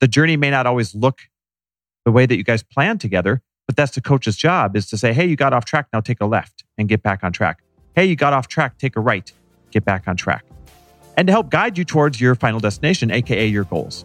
the journey may not always look the way that you guys plan together, but that's the coach's job is to say, hey, you got off track, now take a left and get back on track. Hey, you got off track, take a right, get back on track. And to help guide you towards your final destination, AKA your goals.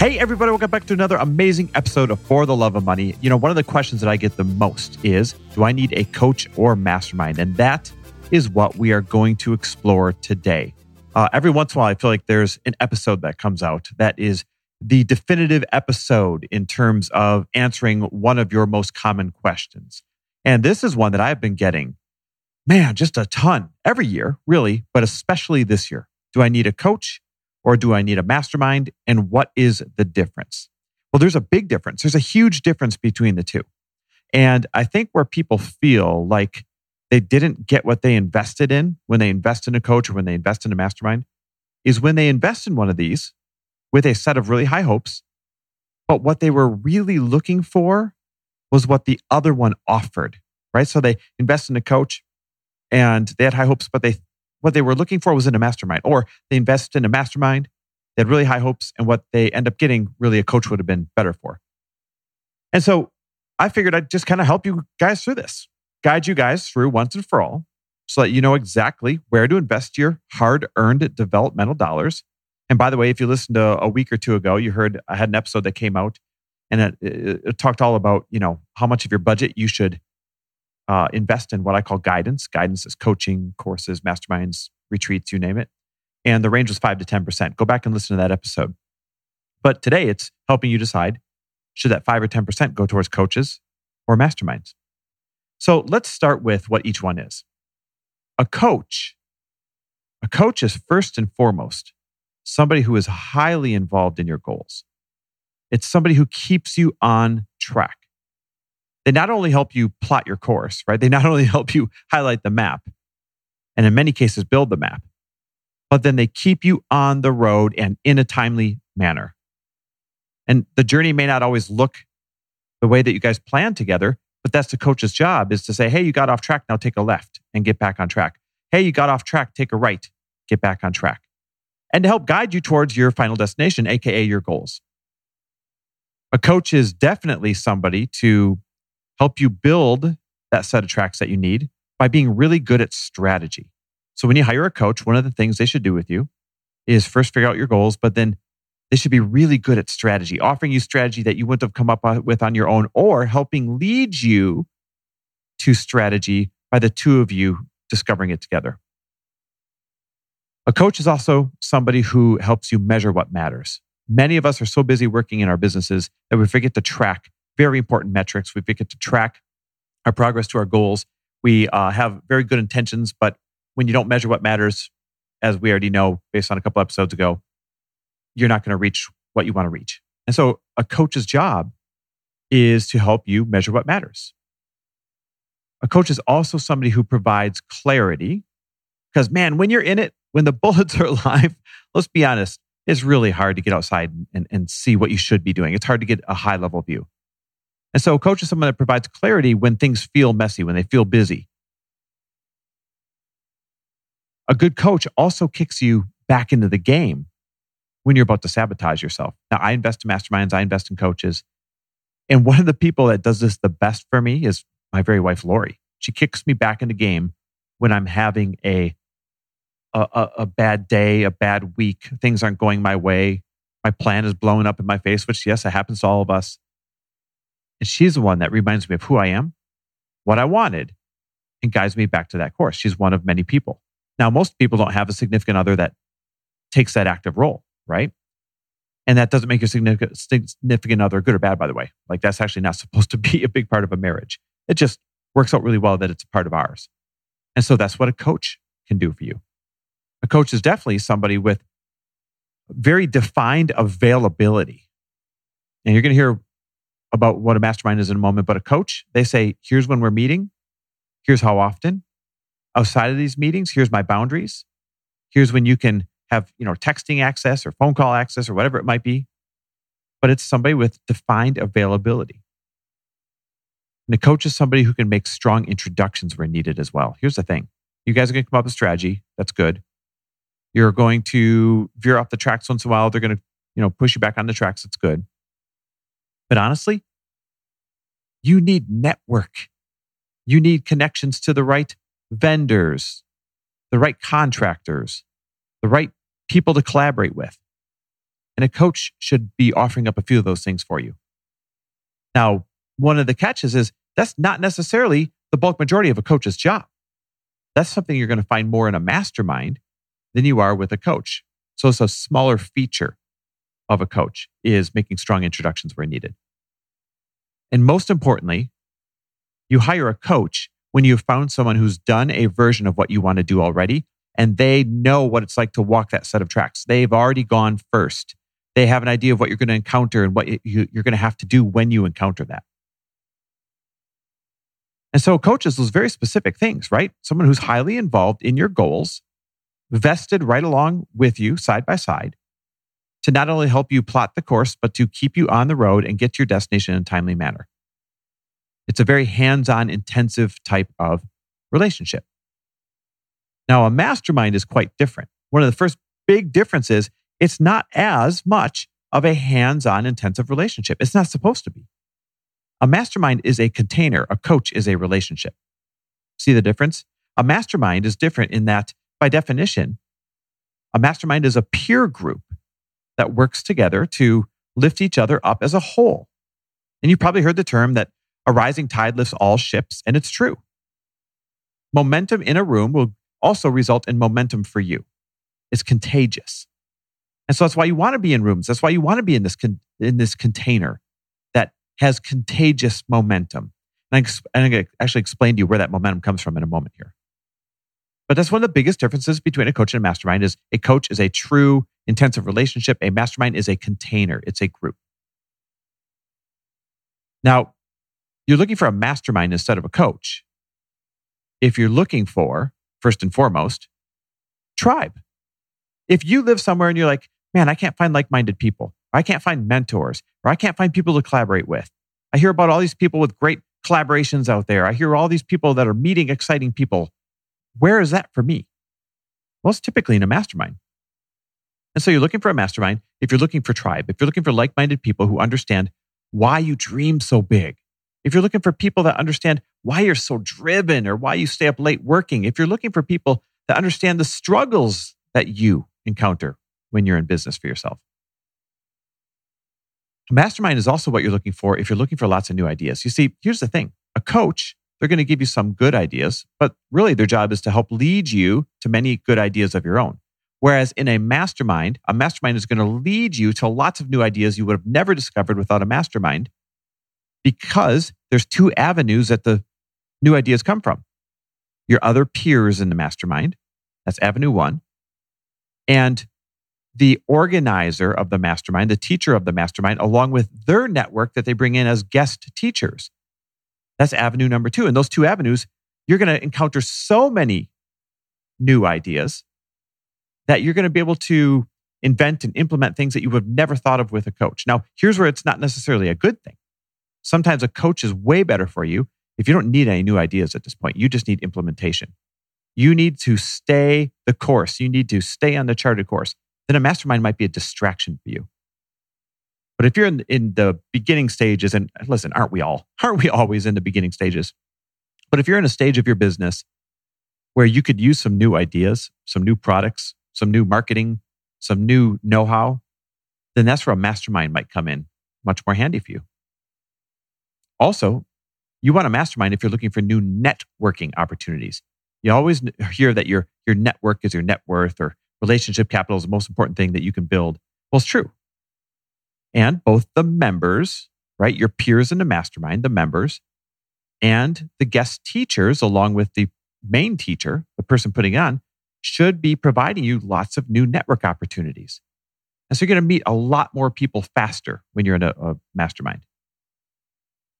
Hey, everybody, welcome back to another amazing episode of For the Love of Money. You know, one of the questions that I get the most is Do I need a coach or mastermind? And that is what we are going to explore today. Uh, every once in a while, I feel like there's an episode that comes out that is the definitive episode in terms of answering one of your most common questions. And this is one that I've been getting, man, just a ton every year, really, but especially this year. Do I need a coach? Or do I need a mastermind? And what is the difference? Well, there's a big difference. There's a huge difference between the two. And I think where people feel like they didn't get what they invested in when they invest in a coach or when they invest in a mastermind is when they invest in one of these with a set of really high hopes. But what they were really looking for was what the other one offered, right? So they invest in a coach and they had high hopes, but they what they were looking for was in a mastermind, or they invest in a mastermind. They had really high hopes, and what they end up getting, really, a coach would have been better for. And so I figured I'd just kind of help you guys through this, guide you guys through once and for all, so that you know exactly where to invest your hard earned developmental dollars. And by the way, if you listened to a week or two ago, you heard I had an episode that came out and it, it, it talked all about, you know, how much of your budget you should uh, invest in what I call guidance. Guidance is coaching, courses, masterminds, retreats, you name it. And the range was 5 to 10%. Go back and listen to that episode. But today it's helping you decide should that 5 or 10% go towards coaches or masterminds? So let's start with what each one is. A coach, a coach is first and foremost somebody who is highly involved in your goals. It's somebody who keeps you on track they not only help you plot your course, right? They not only help you highlight the map and in many cases build the map, but then they keep you on the road and in a timely manner. And the journey may not always look the way that you guys plan together, but that's the coach's job is to say, hey, you got off track, now take a left and get back on track. Hey, you got off track, take a right, get back on track. And to help guide you towards your final destination, AKA your goals. A coach is definitely somebody to help you build that set of tracks that you need by being really good at strategy. So when you hire a coach, one of the things they should do with you is first figure out your goals, but then they should be really good at strategy, offering you strategy that you wouldn't have come up with on your own or helping lead you to strategy by the two of you discovering it together. A coach is also somebody who helps you measure what matters. Many of us are so busy working in our businesses that we forget to track very important metrics. We get to track our progress to our goals. We uh, have very good intentions, but when you don't measure what matters, as we already know based on a couple episodes ago, you're not going to reach what you want to reach. And so a coach's job is to help you measure what matters. A coach is also somebody who provides clarity because, man, when you're in it, when the bullets are live, let's be honest, it's really hard to get outside and, and see what you should be doing. It's hard to get a high level view. And so, a coach is someone that provides clarity when things feel messy, when they feel busy. A good coach also kicks you back into the game when you're about to sabotage yourself. Now, I invest in masterminds, I invest in coaches. And one of the people that does this the best for me is my very wife, Lori. She kicks me back into the game when I'm having a, a, a bad day, a bad week. Things aren't going my way. My plan is blowing up in my face, which, yes, it happens to all of us. And she's the one that reminds me of who I am, what I wanted, and guides me back to that course. She's one of many people. Now, most people don't have a significant other that takes that active role, right? And that doesn't make your significant, significant other good or bad, by the way. Like that's actually not supposed to be a big part of a marriage. It just works out really well that it's a part of ours. And so that's what a coach can do for you. A coach is definitely somebody with very defined availability. And you're going to hear about what a mastermind is in a moment, but a coach, they say, here's when we're meeting, here's how often. Outside of these meetings, here's my boundaries. Here's when you can have, you know, texting access or phone call access or whatever it might be. But it's somebody with defined availability. And a coach is somebody who can make strong introductions where needed as well. Here's the thing. You guys are going to come up with strategy. That's good. You're going to veer off the tracks once in a while. They're going to, you know, push you back on the tracks. It's good. But honestly, you need network. You need connections to the right vendors, the right contractors, the right people to collaborate with. And a coach should be offering up a few of those things for you. Now, one of the catches is that's not necessarily the bulk majority of a coach's job. That's something you're going to find more in a mastermind than you are with a coach. So it's a smaller feature of a coach is making strong introductions where needed. And most importantly, you hire a coach when you've found someone who's done a version of what you want to do already and they know what it's like to walk that set of tracks. They've already gone first. They have an idea of what you're going to encounter and what you're going to have to do when you encounter that. And so, coaches those very specific things, right? Someone who's highly involved in your goals vested right along with you side by side to not only help you plot the course, but to keep you on the road and get to your destination in a timely manner. It's a very hands on, intensive type of relationship. Now, a mastermind is quite different. One of the first big differences, it's not as much of a hands on, intensive relationship. It's not supposed to be. A mastermind is a container, a coach is a relationship. See the difference? A mastermind is different in that by definition, a mastermind is a peer group that works together to lift each other up as a whole. And you've probably heard the term that a rising tide lifts all ships, and it's true. Momentum in a room will also result in momentum for you. It's contagious. And so that's why you want to be in rooms. That's why you want to be in this, con- in this container that has contagious momentum. And I'm going to actually explain to you where that momentum comes from in a moment here. But that's one of the biggest differences between a coach and a mastermind is a coach is a true intensive relationship. A mastermind is a container. It's a group. Now, you're looking for a mastermind instead of a coach. If you're looking for, first and foremost, tribe. If you live somewhere and you're like, man, I can't find like minded people, or I can't find mentors, or I can't find people to collaborate with. I hear about all these people with great collaborations out there. I hear all these people that are meeting exciting people. Where is that for me? Well, it's typically in a mastermind. And so you're looking for a mastermind. If you're looking for tribe, if you're looking for like minded people who understand why you dream so big, if you're looking for people that understand why you're so driven or why you stay up late working, if you're looking for people that understand the struggles that you encounter when you're in business for yourself. A mastermind is also what you're looking for if you're looking for lots of new ideas. You see, here's the thing a coach they're going to give you some good ideas, but really their job is to help lead you to many good ideas of your own. Whereas in a mastermind, a mastermind is going to lead you to lots of new ideas you would have never discovered without a mastermind because there's two avenues that the new ideas come from. Your other peers in the mastermind, that's avenue one, and the organizer of the mastermind, the teacher of the mastermind, along with their network that they bring in as guest teachers. That's avenue number two. And those two avenues, you're going to encounter so many new ideas that you're going to be able to invent and implement things that you would have never thought of with a coach. Now, here's where it's not necessarily a good thing. Sometimes a coach is way better for you if you don't need any new ideas at this point. You just need implementation. You need to stay the course. You need to stay on the charted course. Then a mastermind might be a distraction for you. But if you're in, in the beginning stages, and listen, aren't we all? Aren't we always in the beginning stages? But if you're in a stage of your business where you could use some new ideas, some new products, some new marketing, some new know how, then that's where a mastermind might come in much more handy for you. Also, you want a mastermind if you're looking for new networking opportunities. You always hear that your, your network is your net worth or relationship capital is the most important thing that you can build. Well, it's true and both the members, right? Your peers in the mastermind, the members, and the guest teachers, along with the main teacher, the person putting on, should be providing you lots of new network opportunities. And so you're going to meet a lot more people faster when you're in a, a mastermind.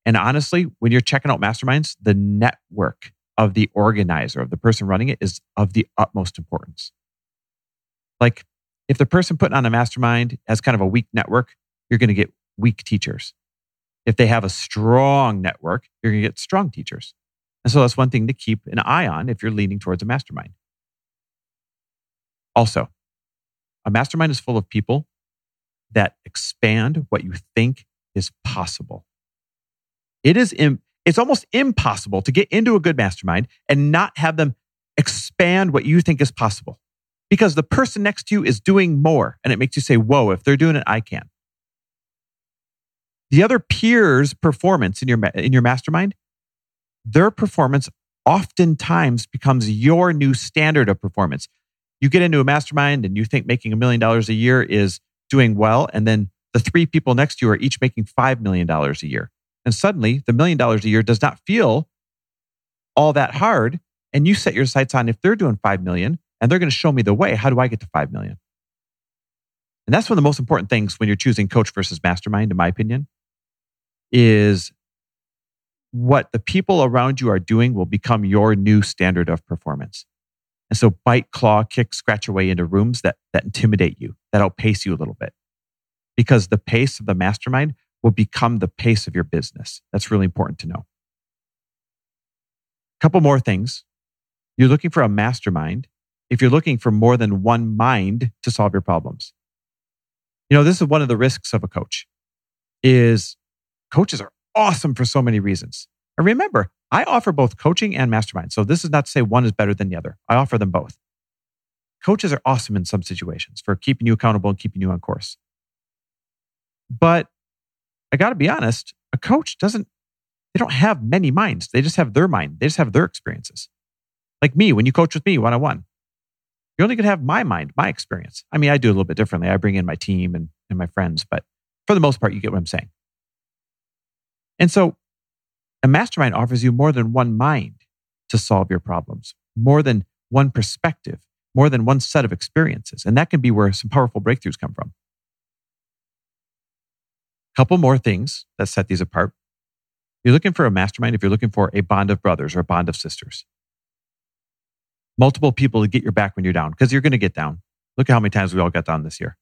And honestly, when you're checking out masterminds, the network of the organizer, of the person running it, is of the utmost importance. Like if the person putting on a mastermind has kind of a weak network, you're going to get weak teachers. If they have a strong network, you're going to get strong teachers. And so that's one thing to keep an eye on if you're leaning towards a mastermind. Also, a mastermind is full of people that expand what you think is possible. It is Im- it's almost impossible to get into a good mastermind and not have them expand what you think is possible because the person next to you is doing more and it makes you say, whoa, if they're doing it, I can. The other peers' performance in your, in your mastermind, their performance oftentimes becomes your new standard of performance. You get into a mastermind and you think making a million dollars a year is doing well. And then the three people next to you are each making $5 million a year. And suddenly the million dollars a year does not feel all that hard. And you set your sights on if they're doing 5 million and they're going to show me the way, how do I get to 5 million? And that's one of the most important things when you're choosing coach versus mastermind, in my opinion, is what the people around you are doing will become your new standard of performance. And so bite, claw, kick, scratch away into rooms that, that intimidate you, that outpace you a little bit. Because the pace of the mastermind will become the pace of your business. That's really important to know. A couple more things. You're looking for a mastermind if you're looking for more than one mind to solve your problems. You know, this is one of the risks of a coach is coaches are awesome for so many reasons. And remember, I offer both coaching and mastermind. So this is not to say one is better than the other. I offer them both. Coaches are awesome in some situations for keeping you accountable and keeping you on course. But I got to be honest, a coach doesn't, they don't have many minds. They just have their mind. They just have their experiences. Like me, when you coach with me one on one, you're only going to have my mind, my experience. I mean, I do a little bit differently. I bring in my team and, and my friends, but for the most part, you get what I'm saying. And so a mastermind offers you more than one mind to solve your problems, more than one perspective, more than one set of experiences. And that can be where some powerful breakthroughs come from. Couple more things that set these apart. You're looking for a mastermind if you're looking for a bond of brothers or a bond of sisters. Multiple people to get your back when you're down, because you're going to get down. Look at how many times we all got down this year.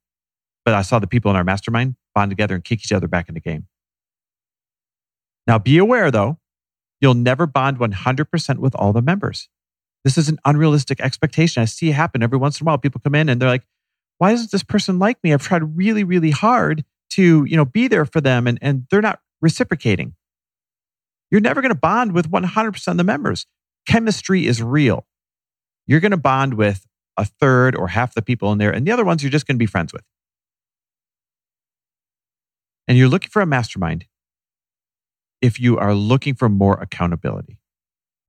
But I saw the people in our mastermind bond together and kick each other back in the game. Now, be aware though, you'll never bond 100% with all the members. This is an unrealistic expectation. I see it happen every once in a while. People come in and they're like, why doesn't this person like me? I've tried really, really hard to, you know, be there for them and, and they're not reciprocating. You're never going to bond with 100% of the members. Chemistry is real. You're going to bond with a third or half the people in there, and the other ones you're just going to be friends with. And you're looking for a mastermind if you are looking for more accountability.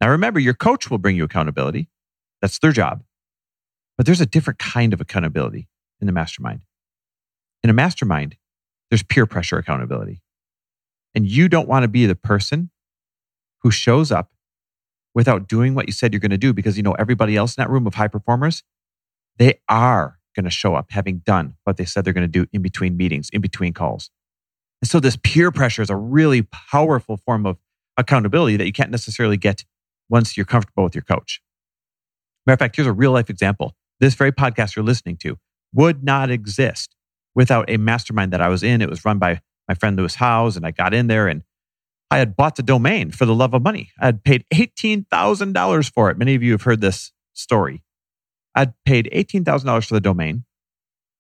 Now, remember, your coach will bring you accountability. That's their job. But there's a different kind of accountability in the mastermind. In a mastermind, there's peer pressure accountability. And you don't want to be the person who shows up without doing what you said you're going to do because you know everybody else in that room of high performers, they are going to show up having done what they said they're going to do in between meetings, in between calls. And so this peer pressure is a really powerful form of accountability that you can't necessarily get once you're comfortable with your coach. Matter of fact, here's a real life example. This very podcast you're listening to would not exist without a mastermind that I was in. It was run by my friend Lewis Howes, and I got in there and I had bought the domain for the love of money. I had paid $18,000 for it. Many of you have heard this story. I'd paid $18,000 for the domain,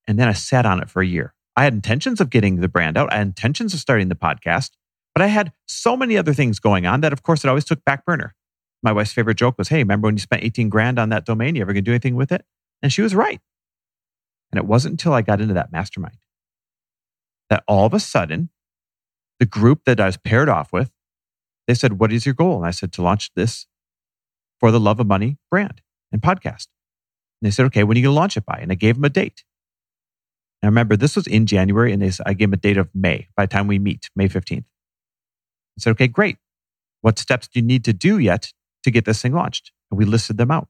and then I sat on it for a year. I had intentions of getting the brand out. I had intentions of starting the podcast, but I had so many other things going on that, of course, it always took back burner. My wife's favorite joke was, Hey, remember when you spent 18 grand on that domain? You ever to do anything with it? And she was right. And it wasn't until I got into that mastermind that all of a sudden, the group that I was paired off with, they said, What is your goal? And I said, To launch this for the love of money brand and podcast. And they said, Okay, when are you to launch it by? And I gave them a date. Now remember, this was in January, and they said, I gave him a date of May by the time we meet, May 15th. I said, okay, great. What steps do you need to do yet to get this thing launched? And we listed them out.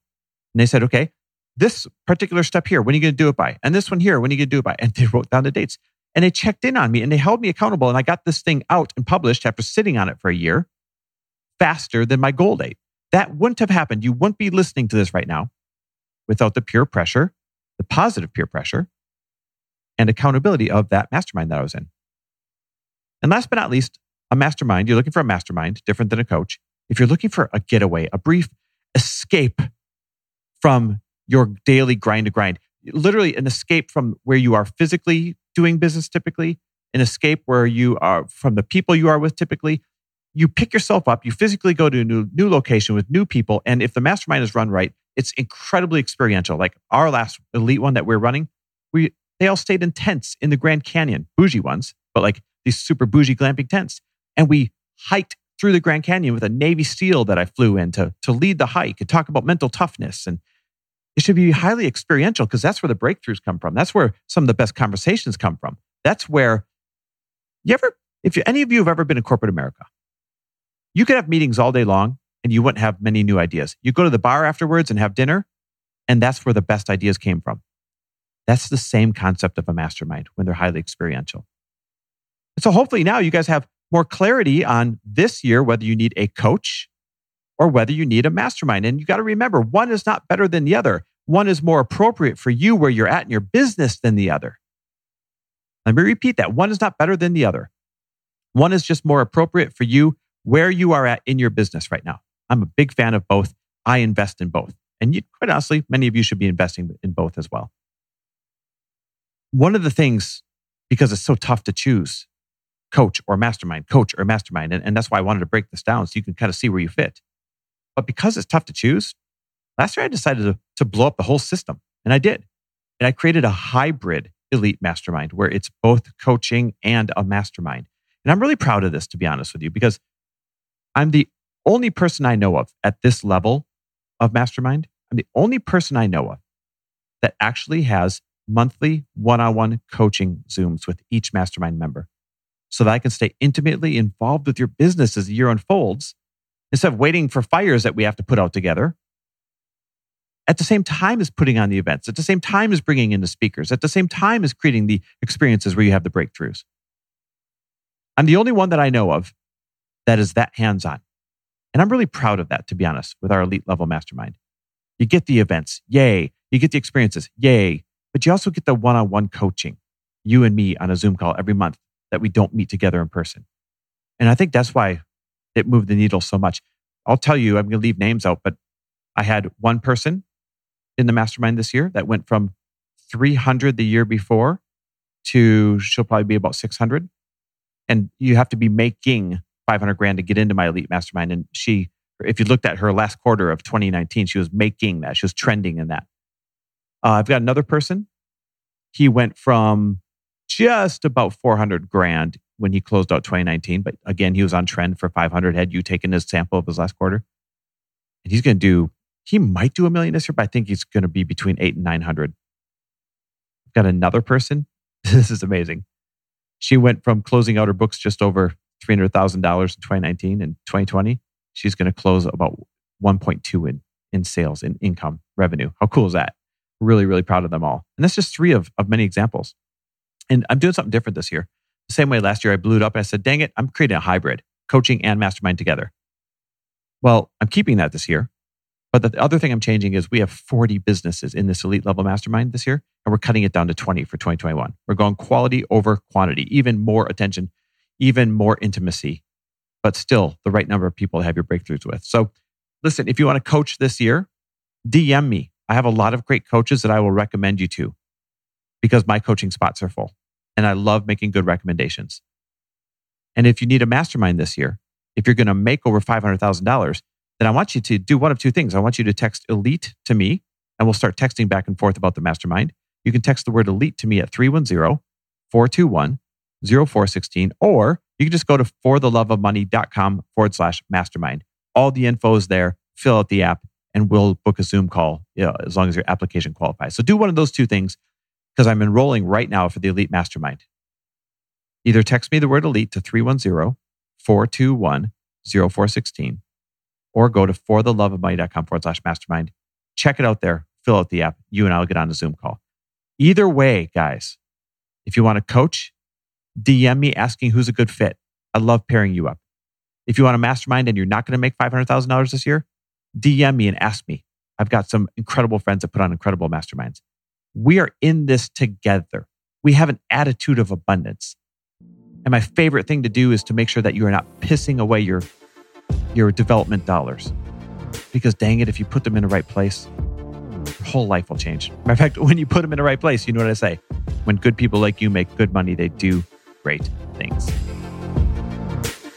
And they said, okay, this particular step here, when are you going to do it by? And this one here, when are you going to do it by? And they wrote down the dates and they checked in on me and they held me accountable. And I got this thing out and published after sitting on it for a year faster than my goal date. That wouldn't have happened. You wouldn't be listening to this right now without the peer pressure, the positive peer pressure, and accountability of that mastermind that I was in. And last but not least, a mastermind. You're looking for a mastermind, different than a coach. If you're looking for a getaway, a brief escape from your daily grind to grind, literally an escape from where you are physically doing business typically, an escape where you are from the people you are with typically. You pick yourself up, you physically go to a new, new location with new people. And if the mastermind is run right, it's incredibly experiential. Like our last elite one that we're running, we they all stayed in tents in the Grand Canyon, bougie ones, but like these super bougie glamping tents. And we hiked through the Grand Canyon with a Navy SEAL that I flew in to, to lead the hike and talk about mental toughness. And it should be highly experiential because that's where the breakthroughs come from. That's where some of the best conversations come from. That's where you ever, if you, any of you have ever been in corporate America, you could have meetings all day long and you wouldn't have many new ideas. You go to the bar afterwards and have dinner, and that's where the best ideas came from. That's the same concept of a mastermind when they're highly experiential. So hopefully now you guys have more clarity on this year whether you need a coach or whether you need a mastermind. And you got to remember, one is not better than the other. One is more appropriate for you where you're at in your business than the other. Let me repeat that. One is not better than the other. One is just more appropriate for you where you are at in your business right now. I'm a big fan of both. I invest in both. And you, quite honestly, many of you should be investing in both as well one of the things, because it's so tough to choose coach or mastermind, coach or mastermind, and, and that's why I wanted to break this down so you can kind of see where you fit. But because it's tough to choose, last year I decided to, to blow up the whole system, and I did. And I created a hybrid elite mastermind where it's both coaching and a mastermind. And I'm really proud of this, to be honest with you, because I'm the only person I know of at this level of mastermind. I'm the only person I know of that actually has monthly one on one coaching Zooms with each mastermind member so that I can stay intimately involved with your business as the year unfolds instead of waiting for fires that we have to put out together. At the same time as putting on the events, at the same time as bringing in the speakers, at the same time as creating the experiences where you have the breakthroughs. I'm the only one that I know of that is that hands on. And I'm really proud of that, to be honest, with our elite level mastermind. You get the events, yay. You get the experiences, yay but you also get the one on one coaching, you and me on a Zoom call every month that we don't meet together in person. And I think that's why it moved the needle so much. I'll tell you, I'm going to leave names out, but I had one person in the mastermind this year that went from 300 the year before to she'll probably be about 600. And you have to be making 500 grand to get into my elite mastermind. And she, if you looked at her last quarter of 2019, she was making that. She was trending in that. Uh, I've got another person. He went from just about 400 grand when he closed out 2019. But again, he was on trend for 500. Had you taken his sample of his last quarter? And he's going to do, he might do a million this year, but I think he's going to be between eight and 900. I've got another person. this is amazing. She went from closing out her books just over $300,000 in 2019 and 2020. She's going to close about 1.2 in, in sales, in income revenue. How cool is that? Really, really proud of them all. And that's just three of, of many examples. And I'm doing something different this year. The same way last year I blew it up and I said, dang it, I'm creating a hybrid, coaching and mastermind together. Well, I'm keeping that this year. But the other thing I'm changing is we have 40 businesses in this elite level mastermind this year, and we're cutting it down to 20 for 2021. We're going quality over quantity, even more attention, even more intimacy, but still the right number of people to have your breakthroughs with. So listen, if you want to coach this year, DM me I have a lot of great coaches that I will recommend you to because my coaching spots are full and I love making good recommendations. And if you need a mastermind this year, if you're going to make over $500,000, then I want you to do one of two things. I want you to text elite to me and we'll start texting back and forth about the mastermind. You can text the word elite to me at 310 421 0416, or you can just go to fortheloveofmoney.com forward slash mastermind. All the info is there. Fill out the app and we'll book a Zoom call you know, as long as your application qualifies. So do one of those two things because I'm enrolling right now for the Elite Mastermind. Either text me the word elite to 310 421 0416 or go to fortheloveofmoney.com forward slash mastermind. Check it out there. fill out the app. You and I will get on a Zoom call. Either way, guys, if you want to coach, DM me asking who's a good fit. I love pairing you up. If you want a mastermind and you're not going to make $500,000 this year, DM me and ask me. I've got some incredible friends that put on incredible masterminds. We are in this together. We have an attitude of abundance. And my favorite thing to do is to make sure that you are not pissing away your, your development dollars. Because dang it, if you put them in the right place, your whole life will change. Matter of fact, when you put them in the right place, you know what I say? When good people like you make good money, they do great things.